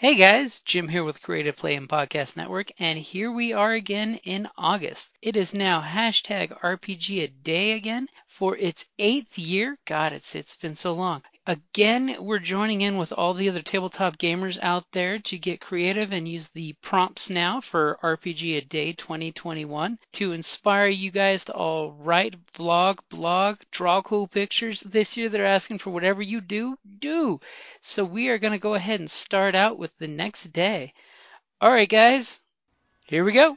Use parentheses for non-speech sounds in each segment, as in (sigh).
Hey guys, Jim here with Creative Play and Podcast Network, and here we are again in August. It is now hashtag RPG a day again for its eighth year. God, it's it's been so long. Again, we're joining in with all the other tabletop gamers out there to get creative and use the prompts now for RPG a Day 2021 to inspire you guys to all write, vlog, blog, draw cool pictures. This year they're asking for whatever you do, do. So we are going to go ahead and start out with the next day. All right, guys, here we go.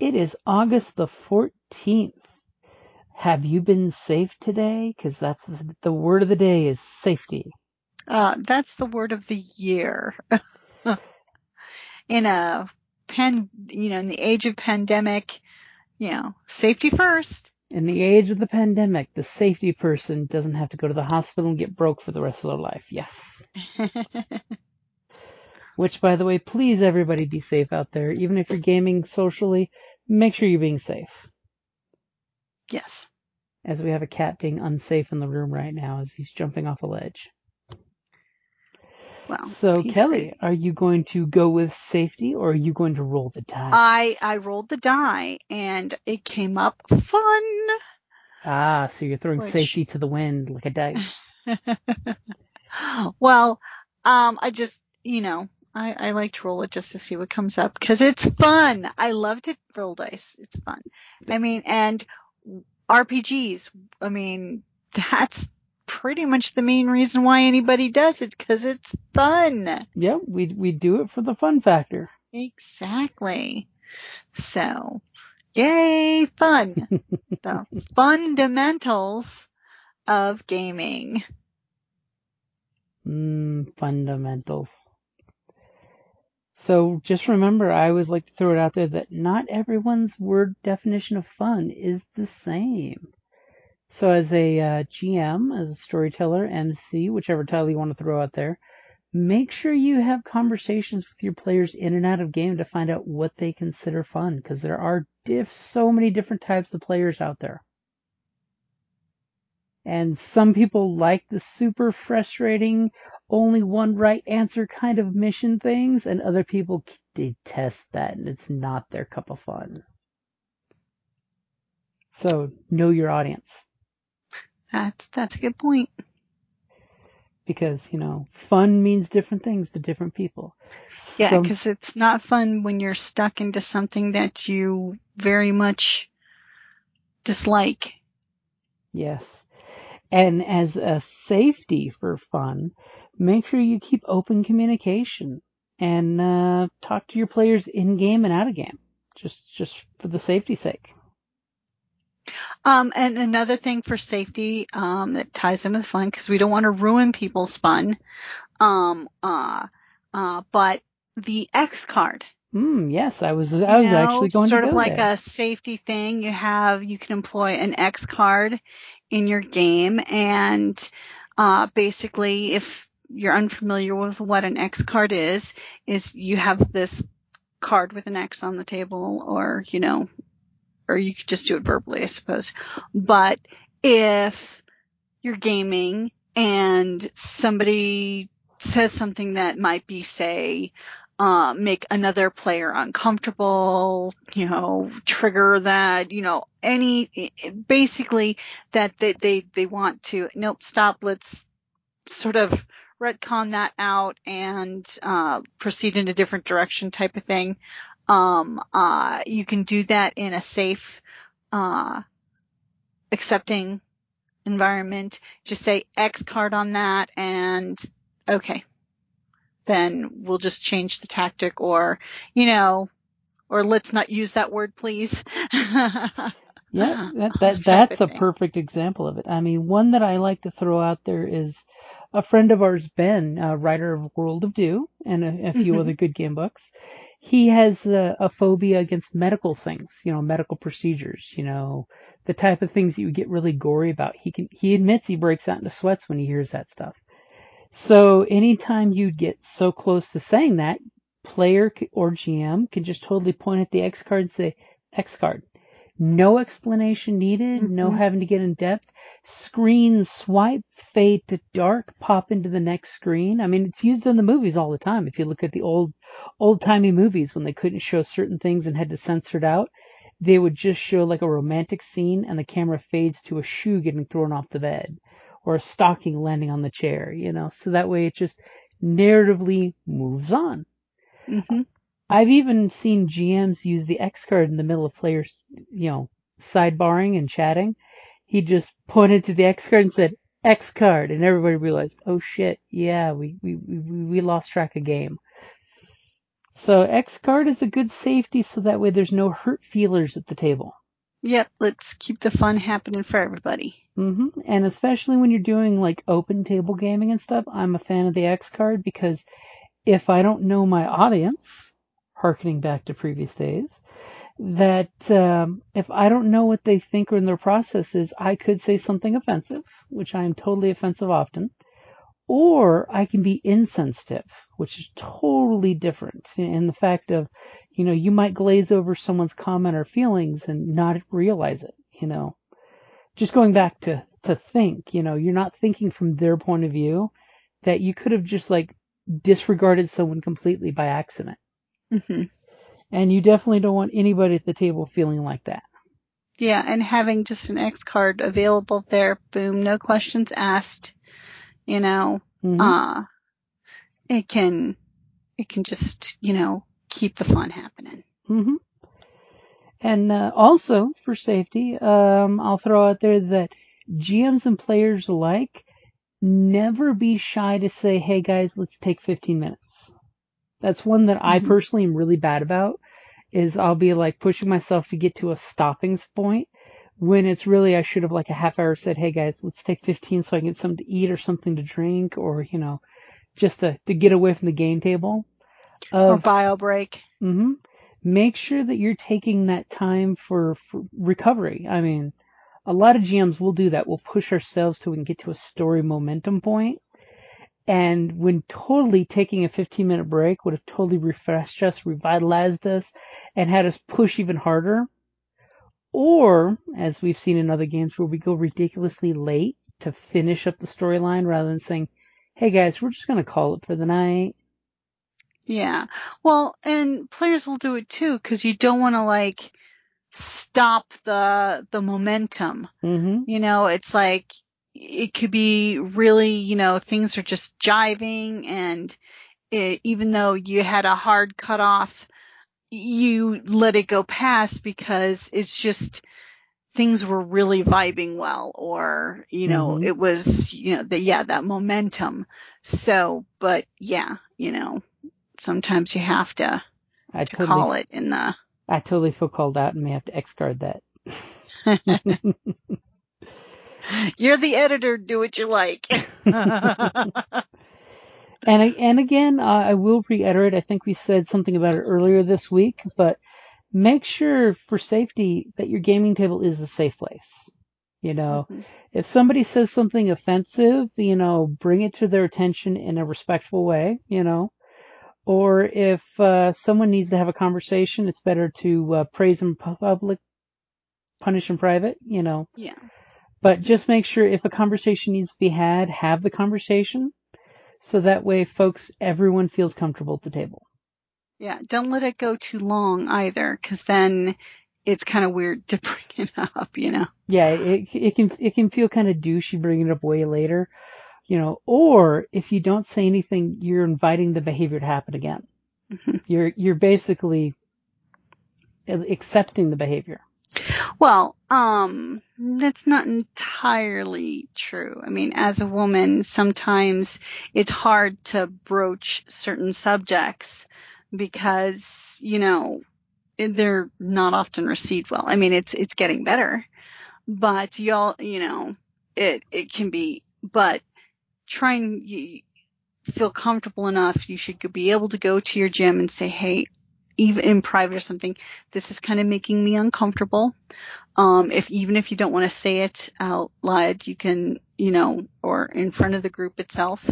It is August the 14th. Have you been safe today? Because that's the, the word of the day is safety. Uh, that's the word of the year. (laughs) in a pen, you know, in the age of pandemic, you know, safety first. In the age of the pandemic, the safety person doesn't have to go to the hospital and get broke for the rest of their life. Yes. (laughs) Which, by the way, please everybody be safe out there. Even if you're gaming socially, make sure you're being safe. yes. As we have a cat being unsafe in the room right now as he's jumping off a ledge. Well, So, Kelly, are you going to go with safety or are you going to roll the die? I I rolled the die and it came up fun. ah, so you're throwing Which- safety to the wind like a (laughs) dice. well, um, I just, you know, I, I like to roll it just to see what comes up because it's fun. I love to roll dice. It's fun. I mean, and RPGs, I mean, that's pretty much the main reason why anybody does it because it's fun. Yeah, we we do it for the fun factor. Exactly. So, yay, fun. (laughs) the fundamentals of gaming. Mm, fundamentals. So just remember, I always like to throw it out there that not everyone's word definition of fun is the same. So as a uh, GM, as a storyteller, MC, whichever title you want to throw out there, make sure you have conversations with your players in and out of game to find out what they consider fun, because there are diff so many different types of players out there. And some people like the super frustrating, only one right answer kind of mission things, and other people detest that, and it's not their cup of fun. So know your audience, That's, that's a good point. because you know fun means different things to different people. Yeah, because it's not fun when you're stuck into something that you very much dislike. Yes. And as a safety for fun, make sure you keep open communication and uh, talk to your players in game and out of game, just just for the safety sake. Um, and another thing for safety um, that ties in with fun, because we don't want to ruin people's fun. Um, uh, uh, but the X card. Mm, yes, I was I was you know, actually going sort to of like there. a safety thing. You have you can employ an X card in your game, and uh, basically, if you're unfamiliar with what an X card is, is you have this card with an X on the table, or you know, or you could just do it verbally, I suppose. But if you're gaming and somebody says something that might be, say, uh, make another player uncomfortable, you know, trigger that, you know, any, basically that they, they, they want to, nope, stop, let's sort of retcon that out and, uh, proceed in a different direction type of thing. Um, uh, you can do that in a safe, uh, accepting environment, just say X card on that and okay. Then we'll just change the tactic or, you know, or let's not use that word, please. (laughs) Yeah, that, that that's a perfect example of it. I mean, one that I like to throw out there is a friend of ours, Ben, a writer of World of Do and a, a few mm-hmm. other good game books. He has a, a, phobia against medical things, you know, medical procedures, you know, the type of things that you get really gory about. He can he admits he breaks out into sweats when he hears that stuff. So anytime you get so close to saying that, player or GM can just totally point at the X card and say X card no explanation needed, mm-hmm. no having to get in depth. Screen swipe, fade to dark, pop into the next screen. I mean, it's used in the movies all the time. If you look at the old, old timey movies when they couldn't show certain things and had to censor it out, they would just show like a romantic scene and the camera fades to a shoe getting thrown off the bed or a stocking landing on the chair, you know, so that way it just narratively moves on. Mm-hmm. I've even seen GMs use the X card in the middle of players, you know, sidebarring and chatting. He just pointed to the X card and said X card, and everybody realized, oh shit, yeah, we we we, we lost track of game. So X card is a good safety, so that way there's no hurt feelers at the table. Yep, let's keep the fun happening for everybody. Mm-hmm. And especially when you're doing like open table gaming and stuff, I'm a fan of the X card because if I don't know my audience, harkening back to previous days, that um, if I don't know what they think or in their processes, I could say something offensive, which I am totally offensive often, or I can be insensitive, which is totally different in the fact of, you know, you might glaze over someone's comment or feelings and not realize it, you know. Just going back to, to think, you know, you're not thinking from their point of view that you could have just like disregarded someone completely by accident. Mm-hmm. And you definitely don't want anybody at the table feeling like that. Yeah, and having just an X card available there, boom, no questions asked, you know, mm-hmm. uh, it can, it can just, you know, keep the fun happening. Mm-hmm. And uh, also for safety, um, I'll throw out there that GMs and players alike never be shy to say, "Hey guys, let's take 15 minutes." That's one that I mm-hmm. personally am really bad about is I'll be like pushing myself to get to a stopping point when it's really I should have like a half hour said, Hey guys, let's take 15 so I can get something to eat or something to drink or, you know, just to, to get away from the game table. Of, or bio break. Mm-hmm. Make sure that you're taking that time for, for recovery. I mean, a lot of GMs will do that. We'll push ourselves till we can get to a story momentum point and when totally taking a 15 minute break would have totally refreshed us, revitalized us, and had us push even harder. Or, as we've seen in other games where we go ridiculously late to finish up the storyline rather than saying, hey guys, we're just going to call it for the night. Yeah. Well, and players will do it too because you don't want to like stop the the momentum. Mm-hmm. You know, it's like it could be really, you know, things are just jiving and it, even though you had a hard cutoff, you let it go past because it's just things were really vibing well or, you know, mm-hmm. it was, you know, the, yeah, that momentum. So, but yeah, you know, sometimes you have to, I to totally, call it in the. I totally feel called out and may have to X card that. (laughs) (laughs) You're the editor. Do what you like. (laughs) and and again, uh, I will reiterate. I think we said something about it earlier this week, but make sure for safety that your gaming table is a safe place. You know, mm-hmm. if somebody says something offensive, you know, bring it to their attention in a respectful way. You know, or if uh, someone needs to have a conversation, it's better to uh, praise in public, punish in private. You know. Yeah. But just make sure if a conversation needs to be had, have the conversation. So that way folks, everyone feels comfortable at the table. Yeah, don't let it go too long either, because then it's kind of weird (laughs) to bring it up, you know. Yeah, it it can it can feel kind of douchey bringing it up way later, you know. Or if you don't say anything, you're inviting the behavior to happen again. Mm-hmm. You're you're basically accepting the behavior. Well, um, that's not entirely true. I mean, as a woman, sometimes it's hard to broach certain subjects because, you know, they're not often received well. I mean, it's, it's getting better, but y'all, you know, it, it can be, but trying, you feel comfortable enough, you should be able to go to your GM and say, Hey, even in private or something, this is kind of making me uncomfortable. Um, if even if you don't want to say it out loud, you can, you know, or in front of the group itself,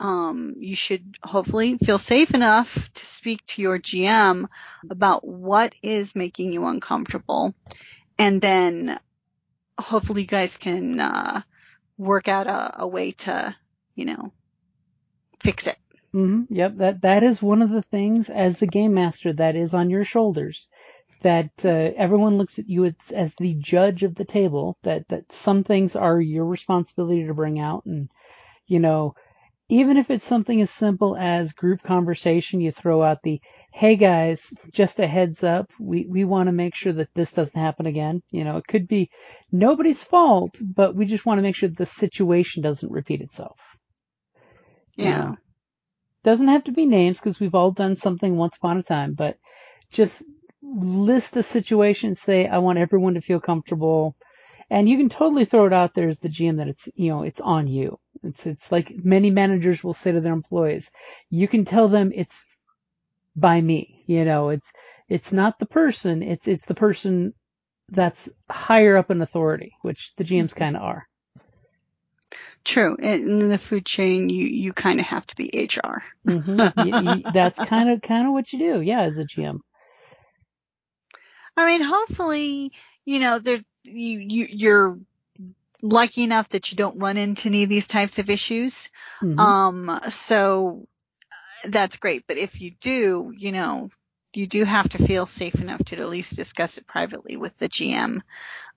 um, you should hopefully feel safe enough to speak to your GM about what is making you uncomfortable, and then hopefully you guys can uh, work out a, a way to, you know, fix it. Mm-hmm. Yep, that that is one of the things as the game master that is on your shoulders. That uh, everyone looks at you as, as the judge of the table. That that some things are your responsibility to bring out, and you know, even if it's something as simple as group conversation, you throw out the "Hey guys, just a heads up, we we want to make sure that this doesn't happen again." You know, it could be nobody's fault, but we just want to make sure the situation doesn't repeat itself. You Yeah. know? Doesn't have to be names because we've all done something once upon a time, but just list a situation, say, I want everyone to feel comfortable. And you can totally throw it out there as the GM that it's, you know, it's on you. It's, it's like many managers will say to their employees, you can tell them it's by me, you know, it's, it's not the person, it's, it's the person that's higher up in authority, which the GMs kind of are. True. In the food chain, you, you kind of have to be HR. hmm you, you, that's kind of, kind of what you do. Yeah. As a GM. I mean, hopefully, you know, there, you, you, you're lucky enough that you don't run into any of these types of issues. Mhm. Um, so that's great. But if you do, you know, you do have to feel safe enough to at least discuss it privately with the GM,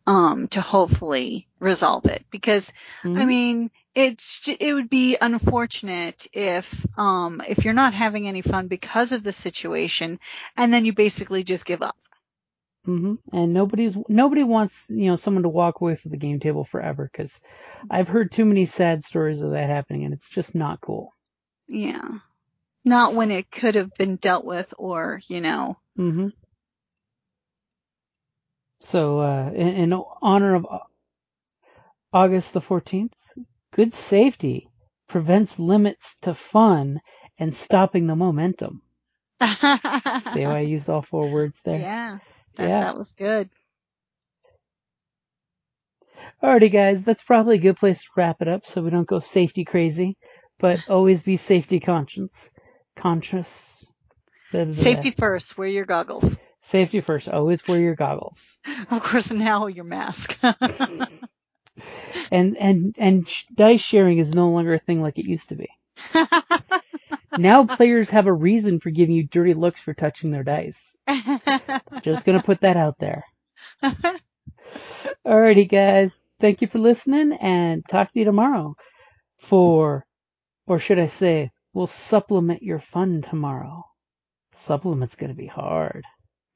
um, to hopefully resolve it. Because, I Mhm. mean, it's, it would be unfortunate if, um, if you're not having any fun because of the situation and then you basically just give up. Mm-hmm. And nobody's nobody wants you know someone to walk away from the game table forever because I've heard too many sad stories of that happening and it's just not cool. Yeah. Not when it could have been dealt with or, you know, hmm So uh, in, in honor of August the 14th, good safety prevents limits to fun and stopping the momentum. (laughs) See how I used all four words there? Yeah. That, Yeah. that was good. Alrighty, guys, that's probably a good place to wrap it up so we don't go safety crazy, but (laughs) always be safety conscious. Conscious. Safety first. Wear your goggles. Safety first. Always wear your goggles. (laughs) Of course, now your mask. (laughs) And and and dice sharing is no longer a thing like it used to be. (laughs) Now players have a reason for giving you dirty looks for touching their dice. Just gonna put that out there. Alrighty, guys. Thank you for listening, and talk to you tomorrow. For, or should I say, we'll supplement your fun tomorrow. Supplement's gonna be hard.